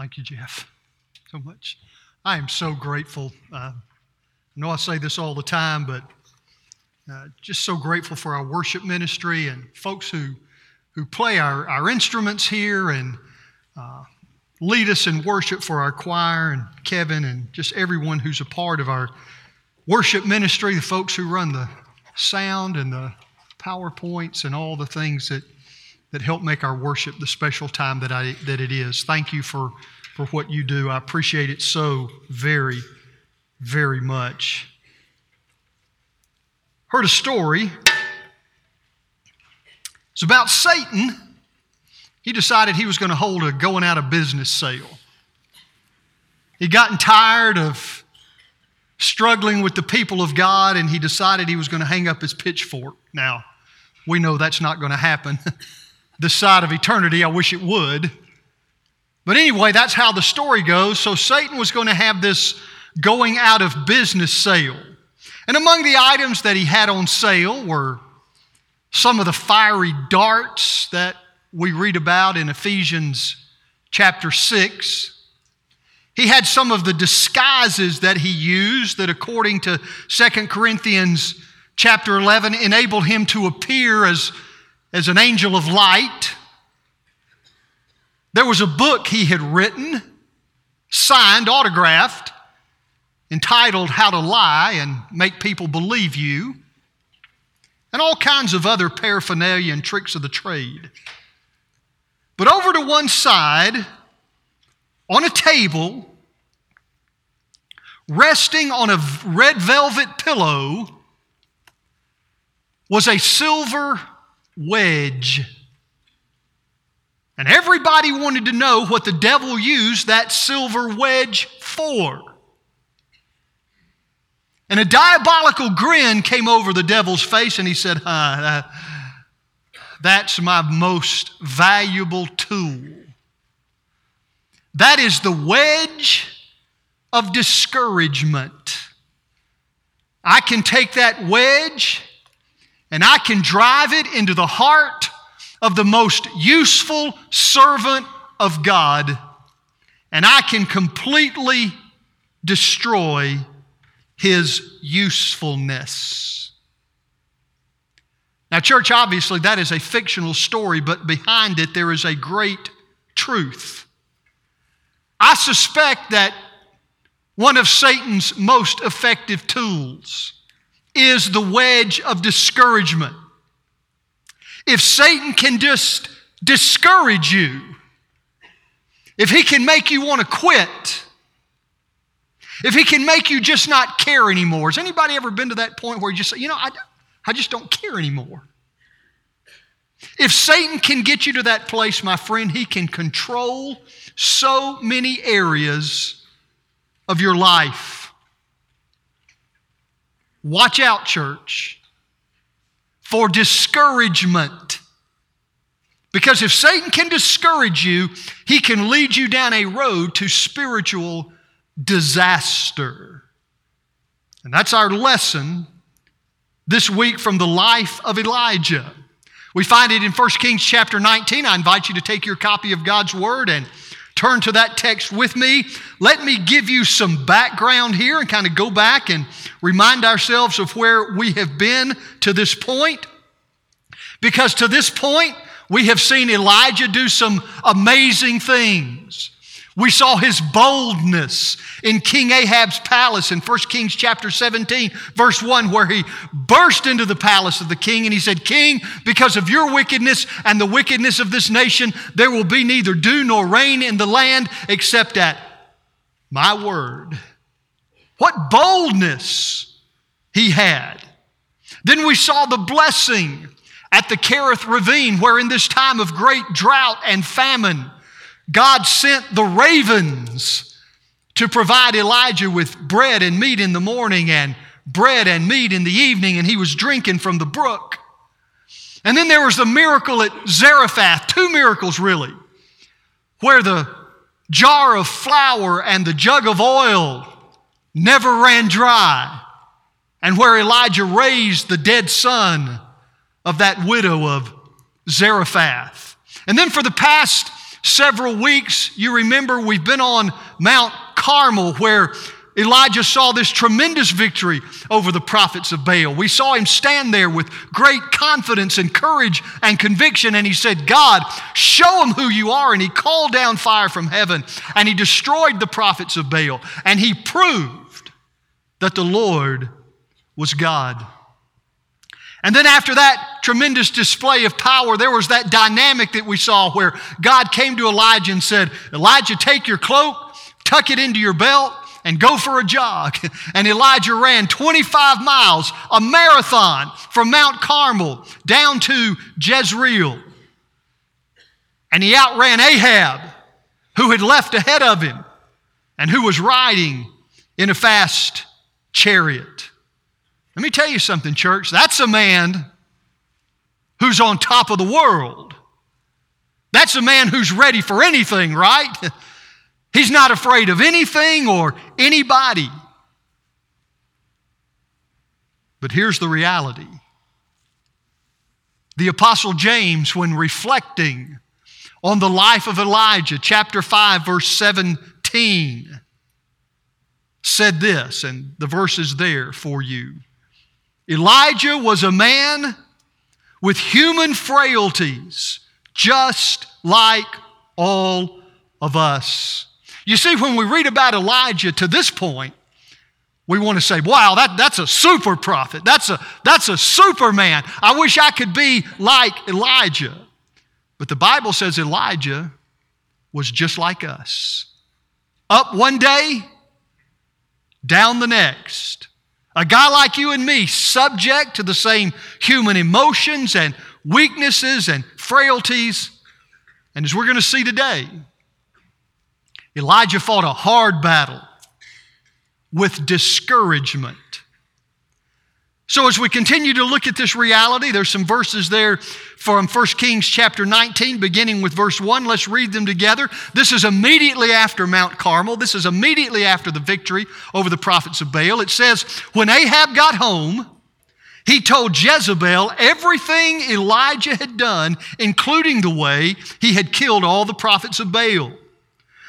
Thank you, Jeff, so much. I am so grateful. Uh, I know I say this all the time, but uh, just so grateful for our worship ministry and folks who, who play our, our instruments here and uh, lead us in worship for our choir and Kevin and just everyone who's a part of our worship ministry, the folks who run the sound and the PowerPoints and all the things that, that help make our worship the special time that, I, that it is. Thank you for, for what you do. I appreciate it so very, very much. Heard a story. It's about Satan he decided he was going to hold a going out of business sale. He'd gotten tired of struggling with the people of God and he decided he was going to hang up his pitchfork. Now, we know that's not going to happen. this side of eternity, I wish it would. But anyway, that's how the story goes. So Satan was going to have this going out of business sale. And among the items that he had on sale were some of the fiery darts that we read about in Ephesians chapter 6. He had some of the disguises that he used that, according to 2 Corinthians chapter 11, enabled him to appear as, as an angel of light. There was a book he had written, signed, autographed, entitled How to Lie and Make People Believe You, and all kinds of other paraphernalia and tricks of the trade. But over to one side, on a table, resting on a red velvet pillow, was a silver wedge. And everybody wanted to know what the devil used that silver wedge for. And a diabolical grin came over the devil's face, and he said, huh, uh, that's my most valuable tool. That is the wedge of discouragement. I can take that wedge and I can drive it into the heart of the most useful servant of God, and I can completely destroy his usefulness. Now, church, obviously, that is a fictional story, but behind it, there is a great truth. I suspect that one of Satan's most effective tools is the wedge of discouragement. If Satan can just discourage you, if he can make you want to quit, if he can make you just not care anymore. Has anybody ever been to that point where you just say, you know, I, I just don't care anymore. If Satan can get you to that place, my friend, he can control so many areas of your life. Watch out, church, for discouragement. Because if Satan can discourage you, he can lead you down a road to spiritual disaster. And that's our lesson this week from the life of Elijah. We find it in 1 Kings chapter 19. I invite you to take your copy of God's Word and turn to that text with me. Let me give you some background here and kind of go back and remind ourselves of where we have been to this point. Because to this point, we have seen Elijah do some amazing things. We saw his boldness in King Ahab's palace in 1 Kings chapter 17, verse 1, where he burst into the palace of the king and he said, King, because of your wickedness and the wickedness of this nation, there will be neither dew nor rain in the land except at my word. What boldness he had. Then we saw the blessing at the Kerith ravine, where in this time of great drought and famine, God sent the ravens to provide Elijah with bread and meat in the morning and bread and meat in the evening, and he was drinking from the brook. And then there was the miracle at Zarephath, two miracles really, where the jar of flour and the jug of oil never ran dry, and where Elijah raised the dead son of that widow of Zarephath. And then for the past several weeks, you remember we've been on Mount Carmel where Elijah saw this tremendous victory over the prophets of Baal. We saw him stand there with great confidence and courage and conviction, and he said, God, show them who you are. And he called down fire from heaven and he destroyed the prophets of Baal. And he proved that the Lord was God. And then after that tremendous display of power, there was that dynamic that we saw where God came to Elijah and said, Elijah, take your cloak, tuck it into your belt, and go for a jog. And Elijah ran 25 miles, a marathon from Mount Carmel down to Jezreel. And he outran Ahab, who had left ahead of him and who was riding in a fast chariot. Let me tell you something, church. That's a man who's on top of the world. That's a man who's ready for anything, right? He's not afraid of anything or anybody. But here's the reality the Apostle James, when reflecting on the life of Elijah, chapter 5, verse 17, said this, and the verse is there for you. Elijah was a man with human frailties, just like all of us. You see, when we read about Elijah to this point, we want to say, wow, that, that's a super prophet. That's a, that's a superman. I wish I could be like Elijah. But the Bible says Elijah was just like us. Up one day, down the next. A guy like you and me, subject to the same human emotions and weaknesses and frailties. And as we're going to see today, Elijah fought a hard battle with discouragement. So as we continue to look at this reality, there's some verses there from 1 Kings chapter 19, beginning with verse 1. Let's read them together. This is immediately after Mount Carmel. This is immediately after the victory over the prophets of Baal. It says, When Ahab got home, he told Jezebel everything Elijah had done, including the way he had killed all the prophets of Baal.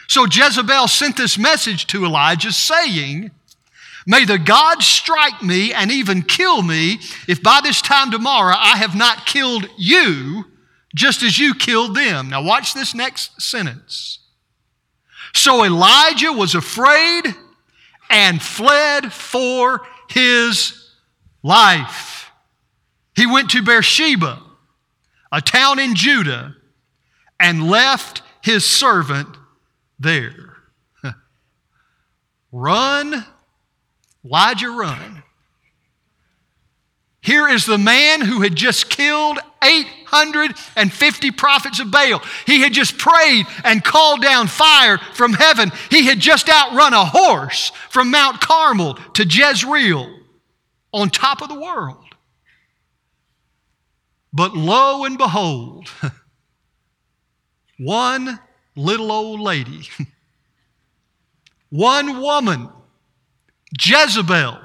So Jezebel sent this message to Elijah saying, May the gods strike me and even kill me if by this time tomorrow I have not killed you just as you killed them. Now, watch this next sentence. So Elijah was afraid and fled for his life. He went to Beersheba, a town in Judah, and left his servant there. run, Elijah, run. Here is the man who had just killed 850 prophets of Baal. He had just prayed and called down fire from heaven. He had just outrun a horse from Mount Carmel to Jezreel on top of the world. But lo and behold, one little old lady. One woman, Jezebel,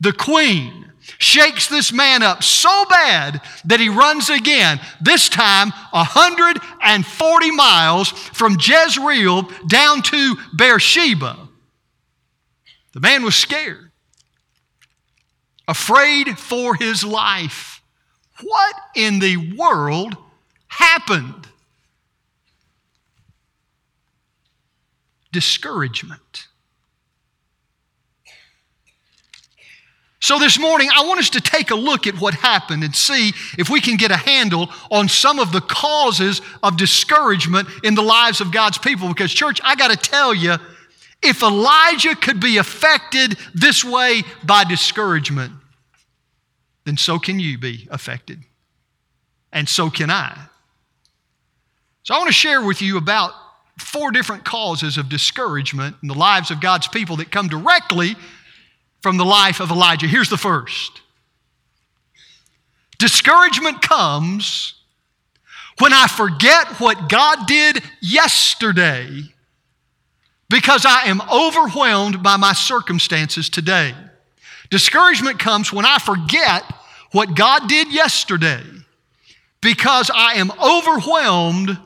the queen, shakes this man up so bad that he runs again, this time 140 miles from Jezreel down to Beersheba. The man was scared, afraid for his life. What in the world happened? discouragement. So, this morning, I want us to take a look at what happened and see if we can get a handle on some of the causes of discouragement in the lives of God's people. Because, church, I got to tell you, if Elijah could be affected this way by discouragement, then so can you be affected. And so can I. So, I want to share with you about four different causes of discouragement in the lives of God's people that come directly from the life of Elijah. Here's the first Discouragement comes when I forget what God did yesterday because I am overwhelmed by my circumstances today. Discouragement comes when I forget what God did yesterday because I am overwhelmed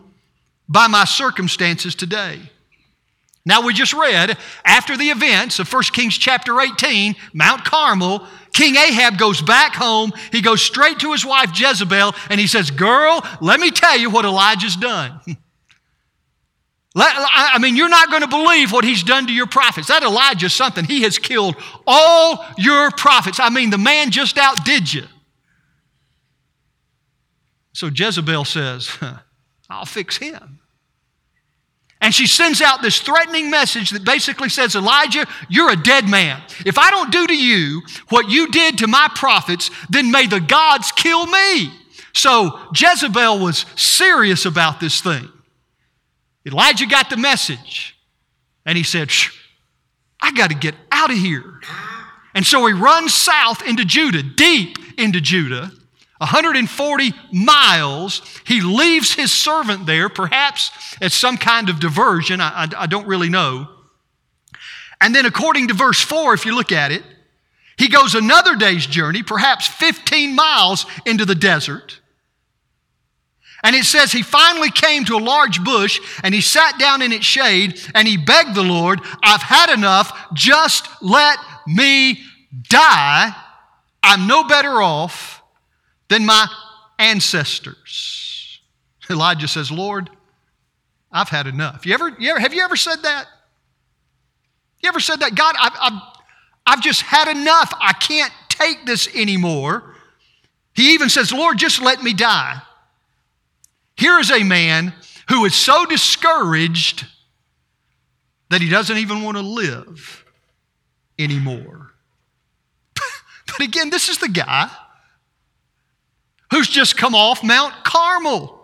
by my circumstances today. Now, we just read after the events of 1 Kings chapter 18, Mount Carmel, King Ahab goes back home. He goes straight to his wife Jezebel and he says, Girl, let me tell you what Elijah's done. I mean, you're not going to believe what he's done to your prophets. That Elijah's something. He has killed all your prophets. I mean, the man just outdid you. So Jezebel says, I'll fix him. And she sends out this threatening message that basically says, Elijah, you're a dead man. If I don't do to you what you did to my prophets, then may the gods kill me. So Jezebel was serious about this thing. Elijah got the message and he said, I got to get out of here. And so he runs south into Judah, deep into Judah, 140 miles. He leaves his servant there, perhaps as some kind of diversion. I, I, I, don't really know. And then, according to verse 4, if you look at it, he goes another day's journey, perhaps 15 miles into the desert. And it says he finally came to a large bush and he sat down in its shade and he begged the Lord, I've had enough, just let me die. I'm no better off than my ancestors. Elijah says, Lord, I've had enough. You ever, you ever, have you ever said that? You ever said that? God, I've, I've, I've just had enough. I can't take this anymore. He even says, Lord, just let me die. Here is a man who is so discouraged that he doesn't even want to live anymore. but again, this is the guy who's just come off Mount Carmel.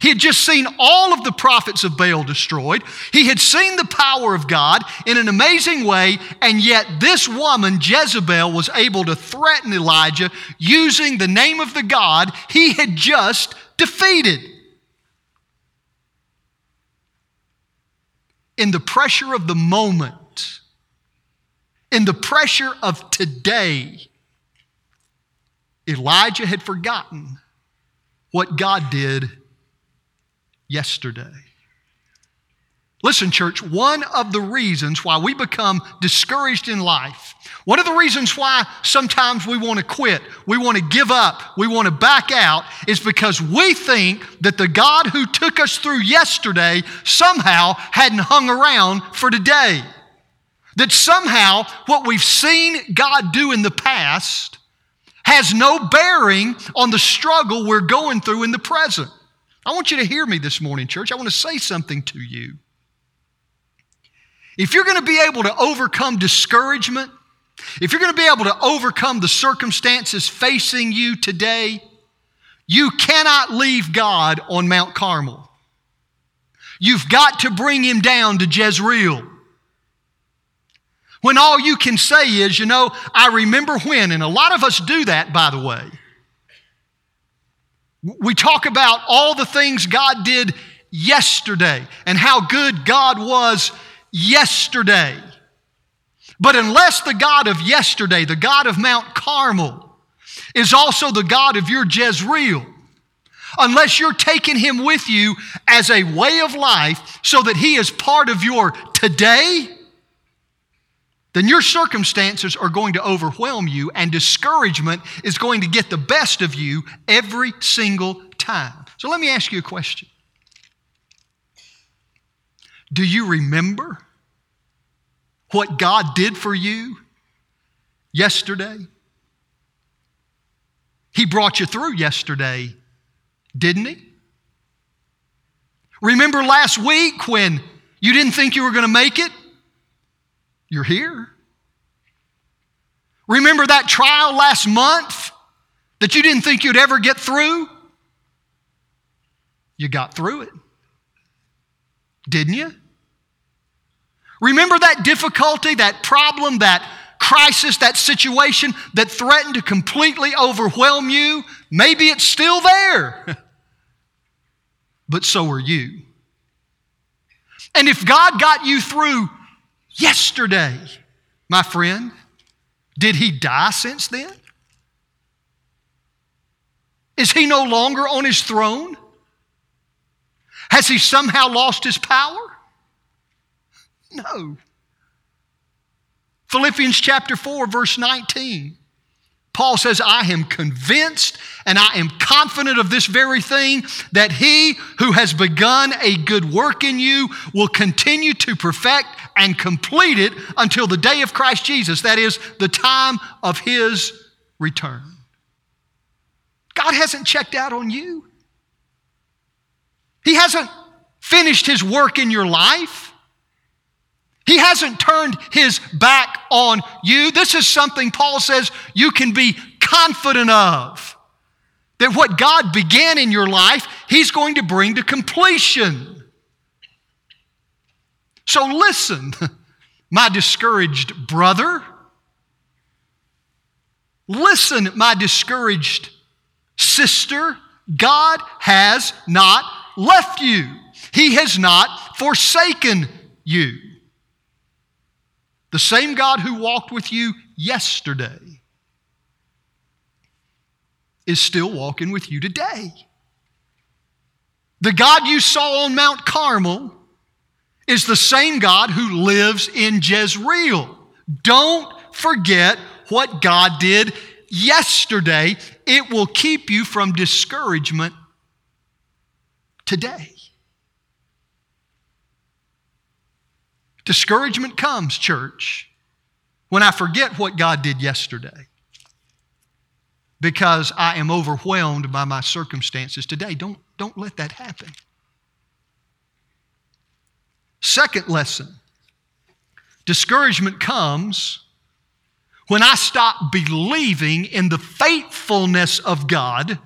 He had just seen all of the prophets of Baal destroyed. He had seen the power of God in an amazing way, and yet this woman, Jezebel, was able to threaten Elijah using the name of the God he had just defeated. In the pressure of the moment, in the pressure of today, Elijah had forgotten what God did yesterday. Listen, church, one of the reasons why we become discouraged in life, one of the reasons why sometimes we want to quit, we want to give up, we want to back out, is because we think that the God who took us through yesterday somehow hadn't hung around for today. That somehow what we've seen God do in the past has no bearing on the struggle we're going through in the present. I want you to hear me this morning, church. I want to say something to you. If you're going to be able to overcome discouragement, if you're going to be able to overcome the circumstances facing you today, you cannot leave God on Mount Carmel. You've got to bring him down to Jezreel. When all you can say is, you know, I remember when, and a lot of us do that, by the way. We talk about all the things God did yesterday and how good God was yesterday. But unless the God of yesterday, the God of Mount Carmel, is also the God of your Jezreel, unless you're taking him with you as a way of life so that he is part of your today then your circumstances are going to overwhelm you, and discouragement is going to get the best of you every single time. So let me ask you a question Do you remember what God did for you yesterday? He brought you through yesterday, didn't He? Remember last week when you didn't think you were going to make it? You're here. Remember that trial last month that you didn't think you'd ever get through? You got through it. Didn't you? Remember that difficulty, that problem, that crisis, that situation that threatened to completely overwhelm you? Maybe it's still there, but so are you. And if God got you through yesterday, my friend. Did he die since then? Is he no longer on his throne? Has he somehow lost his power? No. Philippians chapter 4, verse 19. Paul says, I am convinced and I am confident of this very thing that he who has begun a good work in you will continue to perfect and complete it until the day of Christ Jesus, that is, the time of his return. God hasn't checked out on you, He hasn't finished His work in your life. He hasn't turned his back on you. This is something Paul says you can be confident of. That what God began in your life, He's going to bring to completion. So listen, my discouraged brother. Listen, my discouraged sister. God has not left you, He has not forsaken you. The same God who walked with you yesterday is still walking with you today. The God you saw on Mount Carmel is the same God who lives in Jezreel. Don't forget what God did yesterday. It will keep you from discouragement today. Discouragement comes, church, when I forget what God did yesterday because I am overwhelmed by my circumstances today. Don't, don't let that happen. Second lesson discouragement comes when I stop believing in the faithfulness of God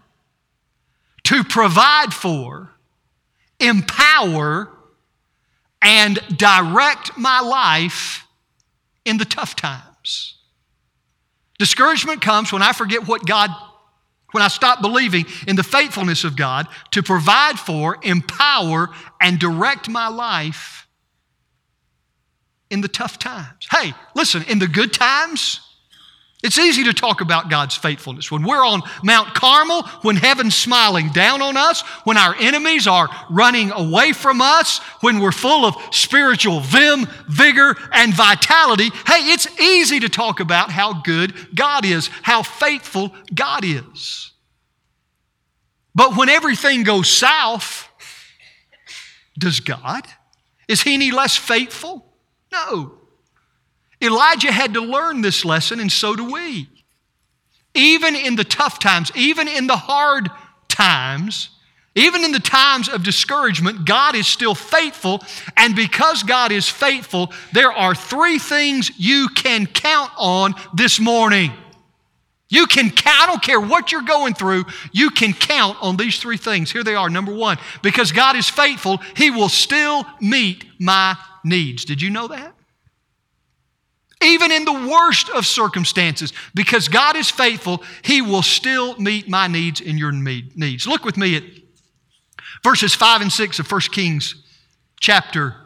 to provide for, empower, and direct my life in the tough times. Discouragement comes when I forget what God, when I stop believing in the faithfulness of God to provide for, empower, and direct my life in the tough times. Hey, listen, in the good times, it's easy to talk about God's faithfulness. When we're on Mount Carmel, when heaven's smiling down on us, when our enemies are running away from us, when we're full of spiritual vim, vigor, and vitality, hey, it's easy to talk about how good God is, how faithful God is. But when everything goes south, does God? Is He any less faithful? No. Elijah had to learn this lesson, and so do we. Even in the tough times, even in the hard times, even in the times of discouragement, God is still faithful. And because God is faithful, there are three things you can count on this morning. You can count, I don't care what you're going through, you can count on these three things. Here they are. Number one, because God is faithful, He will still meet my needs. Did you know that? even in the worst of circumstances, because God is faithful, He will still meet my needs and your needs. Look with me at verses 5 and 6 of 1 Kings chapter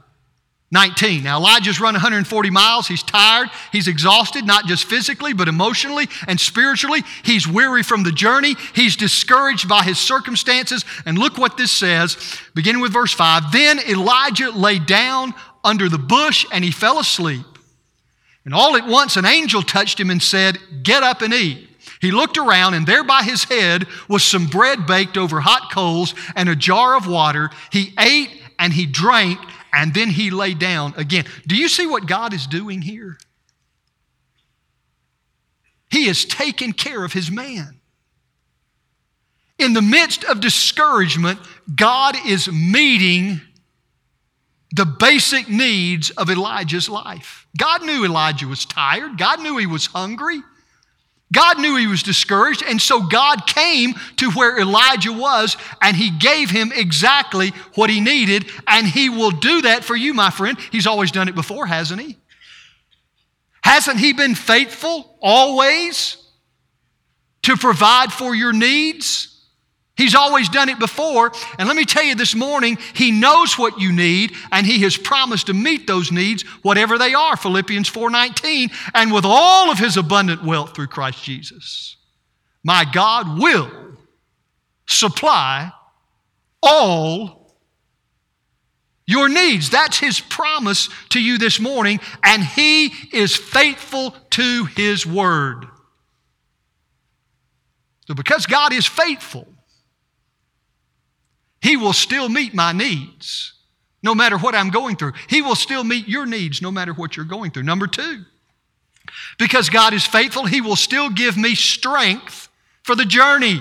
19. Now, Elijah's run 140 miles. He's tired. He's exhausted, not just physically, but emotionally and spiritually. He's weary from the journey. He's discouraged by his circumstances. And look what this says, beginning with verse 5. Then Elijah lay down under the bush and he fell asleep. And all at once an angel touched him and said, Get up and eat. He looked around, and there by his head was some bread baked over hot coals and a jar of water. He ate and he drank, and then he lay down again. Do you see what God is doing here? He is taking care of his man. In the midst of discouragement, God is meeting the basic needs of Elijah's life. God knew Elijah was tired, God knew he was hungry. God knew he was discouraged, and so God came to where Elijah was and he gave him exactly what he needed, and he will do that for you, my friend. He's always done it before, hasn't he? Hasn't he been faithful always to provide for your needs? He's always done it before. And let me tell you this morning, He knows what you need, and He has promised to meet those needs, whatever they are. Philippians 4:19, and with all of His abundant wealth through Christ Jesus, my God will supply all your needs. That's His promise to you this morning, and He is faithful to His word. So, because God is faithful, He will still meet my needs no matter what I'm going through. He will still meet your needs no matter what you're going through. Number two, because God is faithful, He will still give me strength for the journey.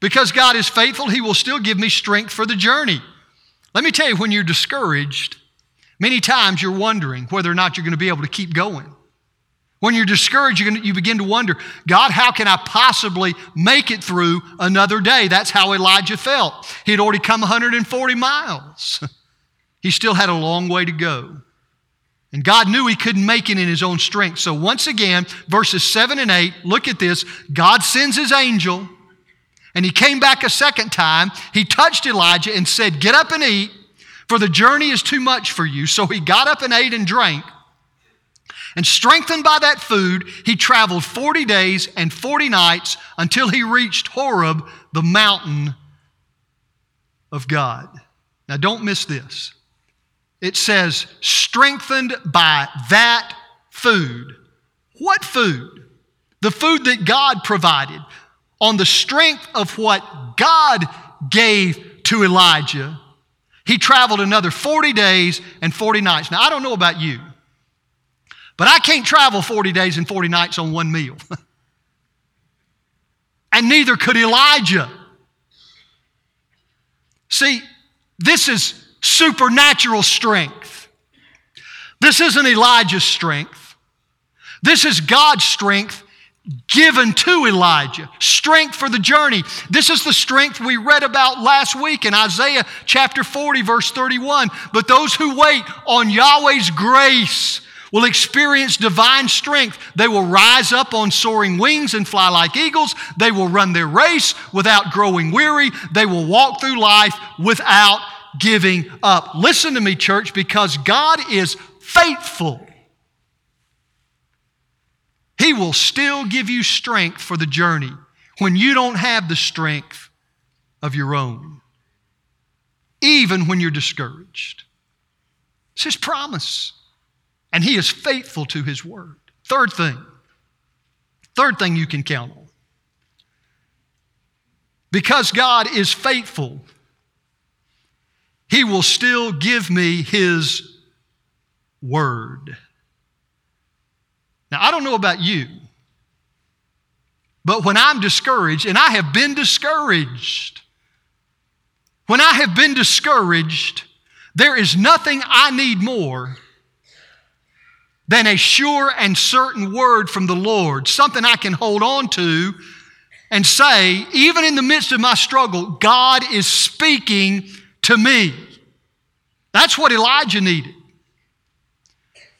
Because God is faithful, He will still give me strength for the journey. Let me tell you, when you're discouraged, many times you're wondering whether or not you're going to be able to keep going. When you're discouraged, you begin to wonder, God, how can I possibly make it through another day? That's how Elijah felt. He had already come 140 miles. he still had a long way to go. And God knew he couldn't make it in his own strength. So, once again, verses 7 and 8, look at this. God sends his angel, and he came back a second time. He touched Elijah and said, Get up and eat, for the journey is too much for you. So he got up and ate and drank. And strengthened by that food, he traveled 40 days and 40 nights until he reached Horeb, the mountain of God. Now, don't miss this. It says, strengthened by that food. What food? The food that God provided. On the strength of what God gave to Elijah, he traveled another 40 days and 40 nights. Now, I don't know about you. But I can't travel 40 days and 40 nights on one meal. and neither could Elijah. See, this is supernatural strength. This isn't Elijah's strength. This is God's strength given to Elijah. Strength for the journey. This is the strength we read about last week in Isaiah chapter 40, verse 31. But those who wait on Yahweh's grace, will experience divine strength. They will rise up on soaring wings and fly like eagles. They will run their race without growing weary. They will walk through life without giving up. Listen to me, church, because God is faithful. He will still give you strength for the journey when you don't have the strength of your own, even when you're discouraged. It's His promise and he is faithful to his word. Third thing, third thing you can count on. Because God is faithful, he will still give me his word. Now, I don't know about you, but when I'm discouraged, and I have been discouraged, when I have been discouraged, there is nothing I need more than a sure and certain word from the Lord, something I can hold on to and say, even in the midst of my struggle, God is speaking to me. That's what Elijah needed.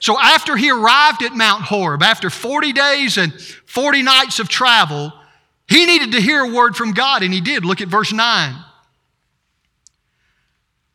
So after he arrived at Mount Horeb, after 40 days and 40 nights of travel, he needed to hear a word from God, and he did. Look at verse 9.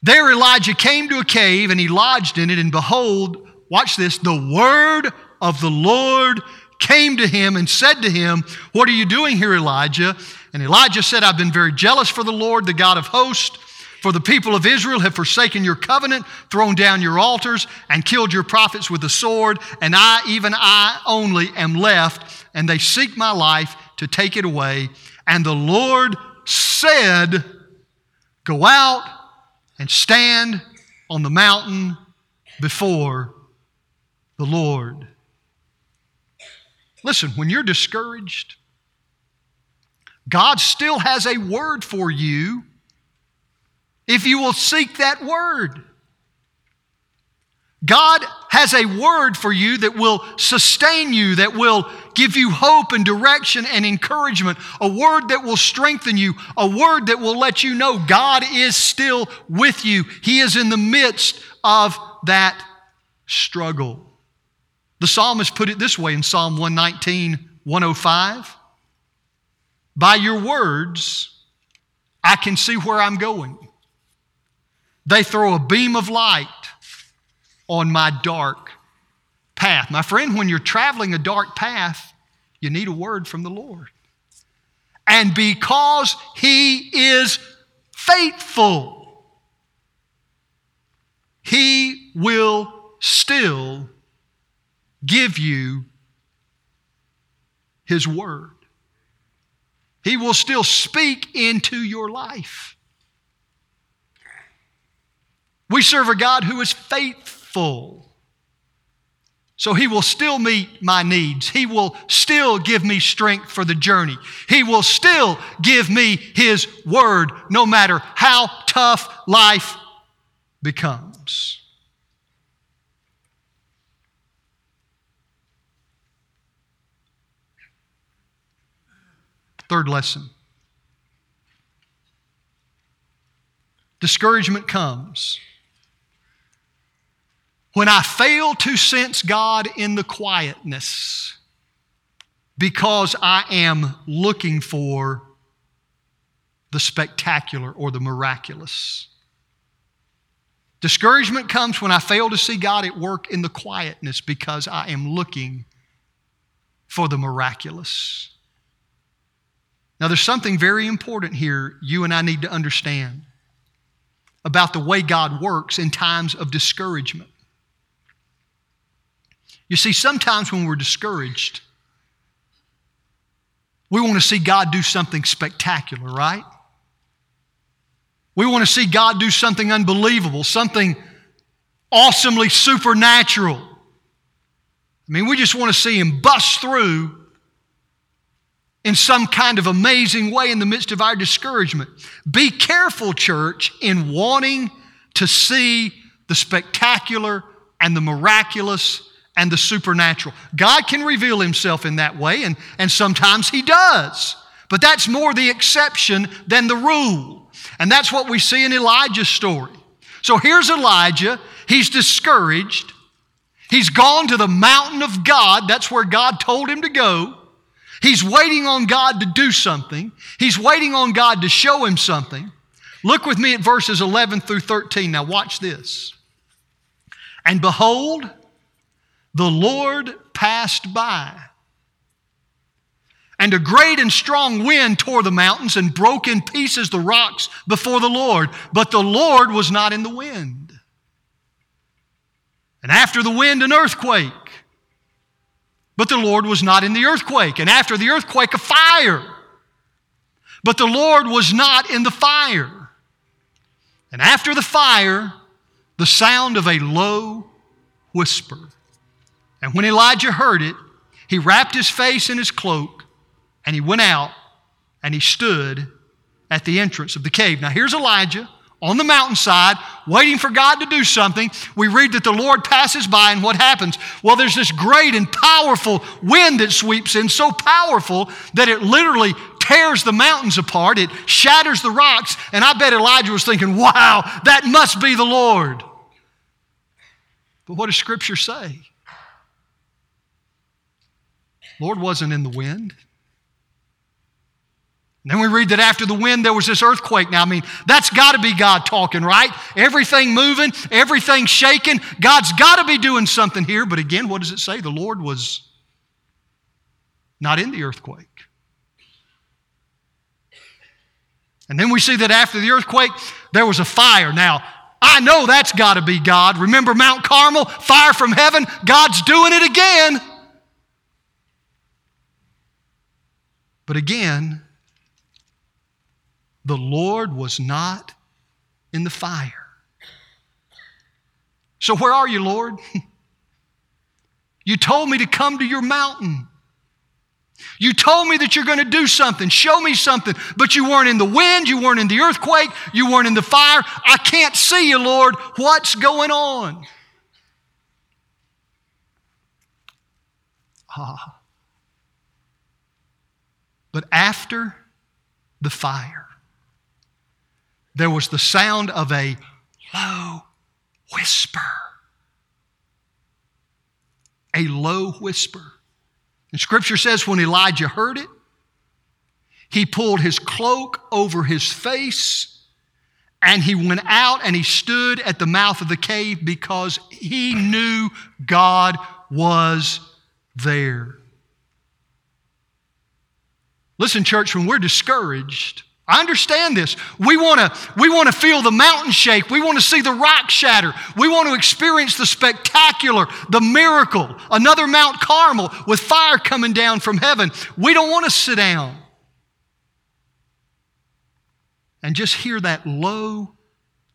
There Elijah came to a cave, and he lodged in it, and behold, watch this, the word of the Lord came to him and said to him, What are you doing here, Elijah? And Elijah said, I've been very jealous for the Lord, the God of hosts. For the people of Israel have forsaken your covenant, thrown down your altars, and killed your prophets with the sword, and I, even I only, am left, and they seek my life to take it away. And the Lord said, Go out and stand on the mountain before the Lord. Listen, when you're discouraged, God still has a word for you if you will seek that word. God has a word for you that will sustain you, that will give you hope and direction and encouragement, a word that will strengthen you, a word that will let you know God is still with you. He is in the midst of that struggle. The psalmist put it this way in Psalm 119, 105 By your words, I can see where I'm going. They throw a beam of light on my dark path. My friend, when you're traveling a dark path, you need a word from the Lord. And because He is faithful, He will still give you His Word. He will still speak into your life. We serve a God who is faithful. So He will still meet my needs. He will still give me strength for the journey. He will still give me His word no matter how tough life becomes. Third lesson discouragement comes when I fail to sense God in the quietness because I am looking for the spectacular or the miraculous. Discouragement comes when I fail to see God at work in the quietness because I am looking for the miraculous. Now, there's something very important here you and I need to understand about the way God works in times of discouragement. You see, sometimes when we're discouraged, we want to see God do something spectacular, right? We want to see God do something unbelievable, something awesomely supernatural. I mean, we just want to see Him bust through in some kind of amazing way in the midst of our discouragement. Be careful, church, in wanting to see the spectacular and the miraculous and the supernatural. God can reveal himself in that way, and, and sometimes he does. But that's more the exception than the rule. And that's what we see in Elijah's story. So here's Elijah. He's discouraged. He's gone to the mountain of God. That's where God told him to go. He's waiting on God to do something. He's waiting on God to show him something. Look with me at verses 11 through 13. Now, watch this. And behold, the Lord passed by. And a great and strong wind tore the mountains and broke in pieces the rocks before the Lord. But the Lord was not in the wind. And after the wind, an earthquake. But the Lord was not in the earthquake. And after the earthquake, a fire. But the Lord was not in the fire. And after the fire, the sound of a low whisper. And when Elijah heard it, he wrapped his face in his cloak and he went out and he stood at the entrance of the cave. Now, here's Elijah on the mountainside, waiting for God to do something. We read that the Lord passes by, and what happens? Well, there's this great and powerful wind that sweeps in, so powerful that it literally tears the mountains apart, it shatters the rocks, and I bet Elijah was thinking, wow, that must be the Lord. But what does Scripture say? Lord wasn't in the wind. And then we read that after the wind, there was this earthquake. Now, I mean, that's got to be God talking, right? Everything moving, everything shaking. God's got to be doing something here. But again, what does it say? The Lord was not in the earthquake. And then we see that after the earthquake, there was a fire. Now, I know that's got to be God. Remember Mount Carmel, fire from heaven? God's doing it again. But again, the Lord was not in the fire. So, where are you, Lord? you told me to come to your mountain. You told me that you're going to do something, show me something, but you weren't in the wind, you weren't in the earthquake, you weren't in the fire. I can't see you, Lord. What's going on? Ah. But after the fire, there was the sound of a low whisper. A low whisper. And scripture says when Elijah heard it, he pulled his cloak over his face and he went out and he stood at the mouth of the cave because he knew God was there. Listen, church, when we're discouraged, I understand this. We want to we want to feel the mountain shake. We want to see the rock shatter. We want to experience the spectacular, the miracle, another Mount Carmel with fire coming down from heaven. We don't want to sit down and just hear that low,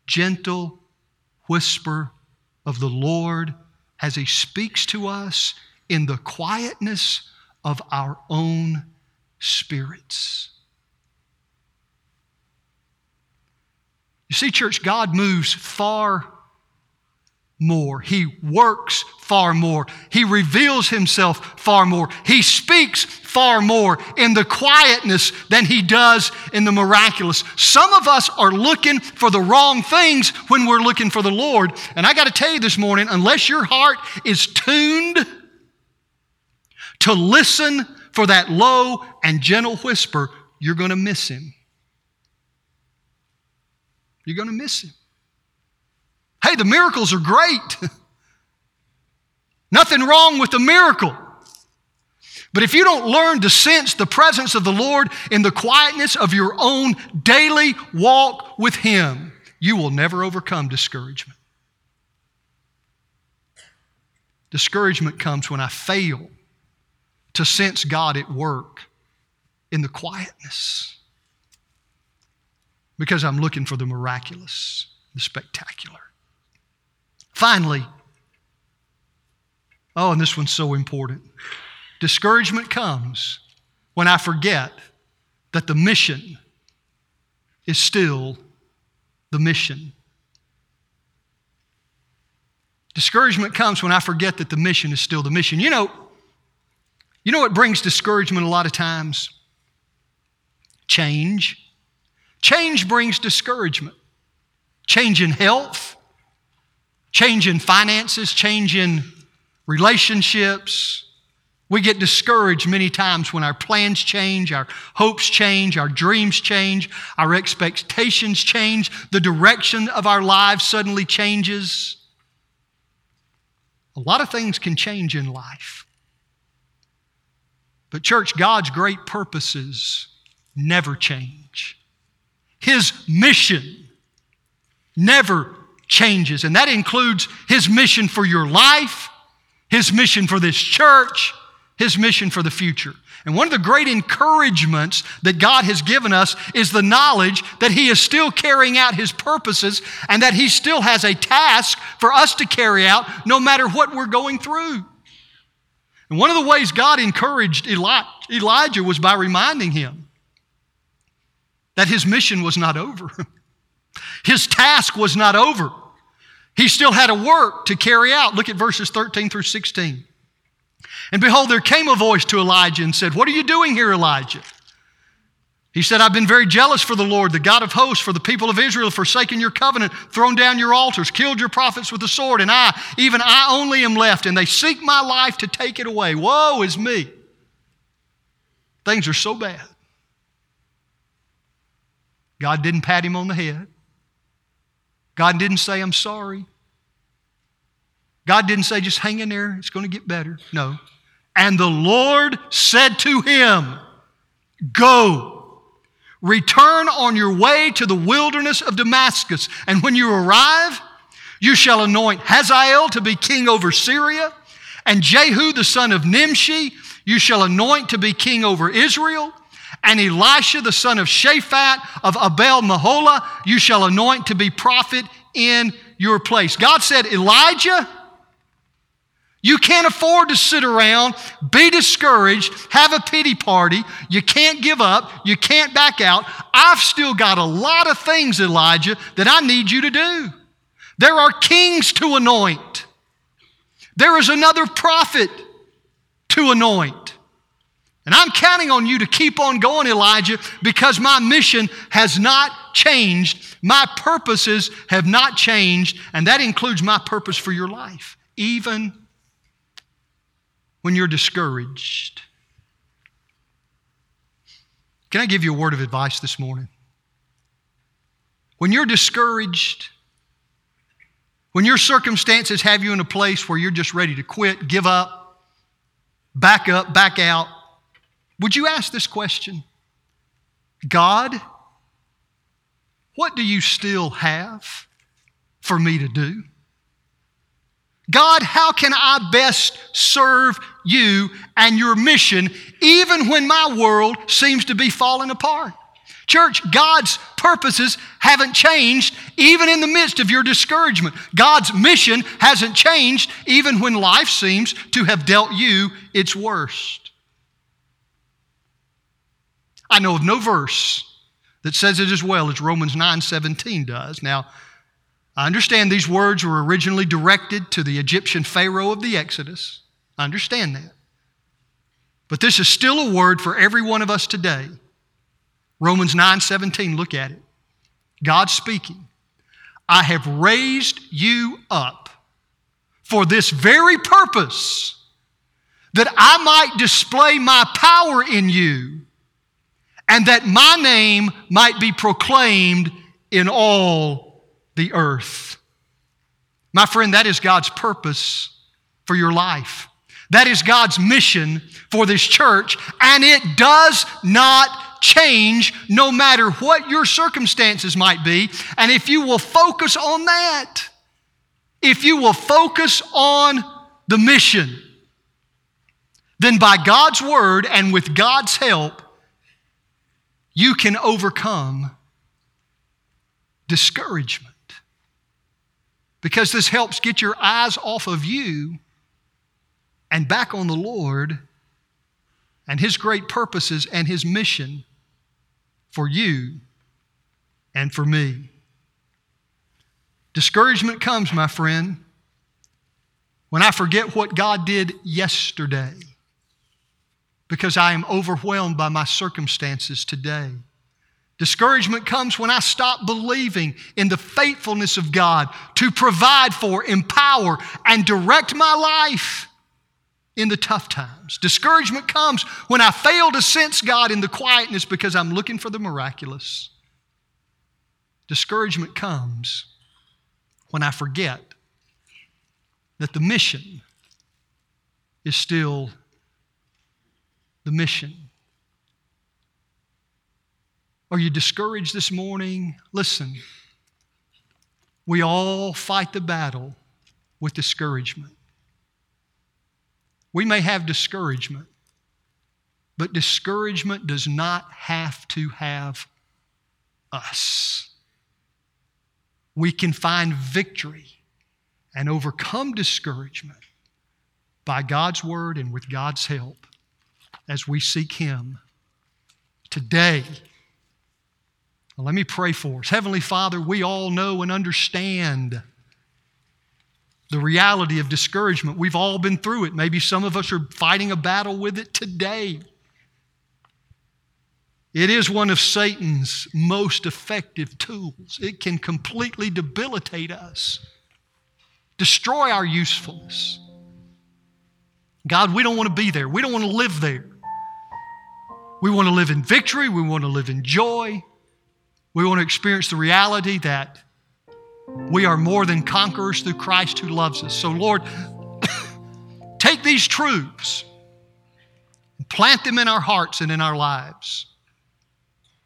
gentle whisper of the Lord as He speaks to us in the quietness of our own spirits. You see, church, God moves far more. He works far more. He reveals himself far more. He speaks far more in the quietness than he does in the miraculous. Some of us are looking for the wrong things when we're looking for the Lord. And I got to tell you this morning, unless your heart is tuned to listen for that low and gentle whisper, you're going to miss him. You're going to miss him. Hey, the miracles are great. Nothing wrong with the miracle. But if you don't learn to sense the presence of the Lord in the quietness of your own daily walk with Him, you will never overcome discouragement. Discouragement comes when I fail to sense God at work in the quietness because I'm looking for the miraculous, the spectacular. Finally, oh, and this one's so important discouragement comes when I forget that the mission is still the mission. Discouragement comes when I forget that the mission is still the mission. You know, you know what brings discouragement a lot of times? Change. Change brings discouragement. Change in health, change in finances, change in relationships. We get discouraged many times when our plans change, our hopes change, our dreams change, our expectations change, the direction of our lives suddenly changes. A lot of things can change in life. But, church, God's great purposes never change. His mission never changes, and that includes His mission for your life, His mission for this church, His mission for the future. And one of the great encouragements that God has given us is the knowledge that He is still carrying out His purposes and that He still has a task for us to carry out no matter what we're going through. And one of the ways God encouraged Elijah was by reminding him that his mission was not over. His task was not over. He still had a work to carry out. Look at verses 13 through 16. And behold, there came a voice to Elijah and said, What are you doing here, Elijah? He said, I've been very jealous for the Lord, the God of hosts, for the people of Israel, forsaken your covenant, thrown down your altars, killed your prophets with the sword, and I, even I only am left, and they seek my life to take it away. Woe is me. Things are so bad. God didn't pat him on the head. God didn't say, I'm sorry. God didn't say, just hang in there, it's going to get better. No. And the Lord said to him, Go, return on your way to the wilderness of Damascus, and when you arrive, you shall anoint Hazael to be king over Syria, and Jehu the son of Nimshi you shall anoint to be king over Israel and Elisha, the son of Shaphat of Abel Meholah, you shall anoint to be prophet in your place. God said, Elijah, you can't afford to sit around, be discouraged, have a pity party. You can't give up. You can't back out. I've still got a lot of things, Elijah, that I need you to do. There are kings to anoint. There is another prophet to anoint. And I'm counting on you to keep on going, Elijah, because my mission has not changed. My purposes have not changed, and that includes my purpose for your life, even when you're discouraged. Can I give you a word of advice this morning? When you're discouraged, when your circumstances have you in a place where you're just ready to quit, give up, back up, back out, would you ask this question God, What do you still have for me to do? God, how can I best serve you and your mission even when my world seems to be falling apart? Church, God's purposes haven't changed even in the midst of your discouragement. God's mission hasn't changed even when life seems to have dealt you its worst. I know of no verse that says it as well as Romans 9:17 does. Now, I understand these words were originally directed to the Egyptian Pharaoh of the Exodus. I understand that. But this is still a word for every one of us today. Romans 9:17, look at it. God speaking, I have raised you up for this very purpose, that I might display my power in you, and that my name might be proclaimed in all the earth. My friend, that is God's purpose for your life. That is God's mission for this church, and it does not change no matter what your circumstances might be. And if you will focus on that, if you will focus on the mission, then by God's word and with God's help, you can overcome discouragement. Because this helps get your eyes off of you and back on the Lord and His great purposes and His mission for you and for me. Discouragement comes, my friend, when I forget what God did yesterday because I am overwhelmed by my circumstances today. Discouragement comes when I stop believing in the faithfulness of God to provide for, empower, and direct my life in the tough times. Discouragement comes when I fail to sense God in the quietness because I'm looking for the miraculous. Discouragement comes when I forget that the mission is still the mission. Are you discouraged this morning? Listen, we all fight the battle with discouragement. We may have discouragement, but discouragement does not have to have us. We can find victory and overcome discouragement by God's word and with God's help as we seek Him today. Well, let me pray for us. Heavenly Father, we all know and understand the reality of discouragement. We've all been through it. Maybe some of us are fighting a battle with it today. It is one of Satan's most effective tools. It can completely debilitate us, destroy our usefulness. God, we don't want to be there. We don't want to live there. We want to live in victory. We want to live in joy. We want to experience the reality that we are more than conquerors through Christ who loves us. So, Lord, take these truths and plant them in our hearts and in our lives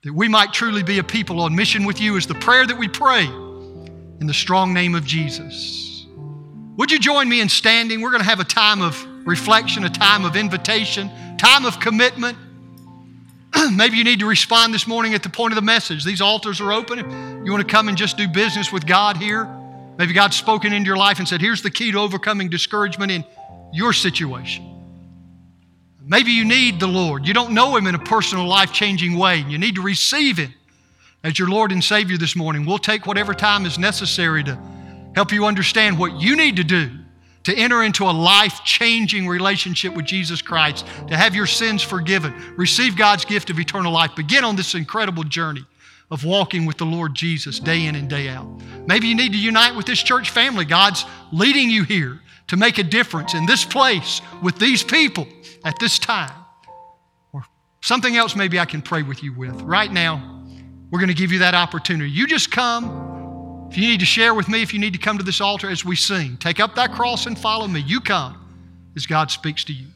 that we might truly be a people on mission with you is the prayer that we pray in the strong name of Jesus. Would you join me in standing? We're going to have a time of reflection, a time of invitation, time of commitment. Maybe you need to respond this morning at the point of the message. These altars are open. You want to come and just do business with God here? Maybe God's spoken into your life and said, here's the key to overcoming discouragement in your situation. Maybe you need the Lord. You don't know Him in a personal, life changing way. You need to receive Him as your Lord and Savior this morning. We'll take whatever time is necessary to help you understand what you need to do to enter into a life changing relationship with Jesus Christ, to have your sins forgiven, receive God's gift of eternal life, begin on this incredible journey of walking with the Lord Jesus day in and day out. Maybe you need to unite with this church family. God's leading you here to make a difference in this place with these people at this time. Or something else maybe I can pray with you with. Right now, we're going to give you that opportunity. You just come if you need to share with me, if you need to come to this altar as we sing, take up that cross and follow me. You come as God speaks to you.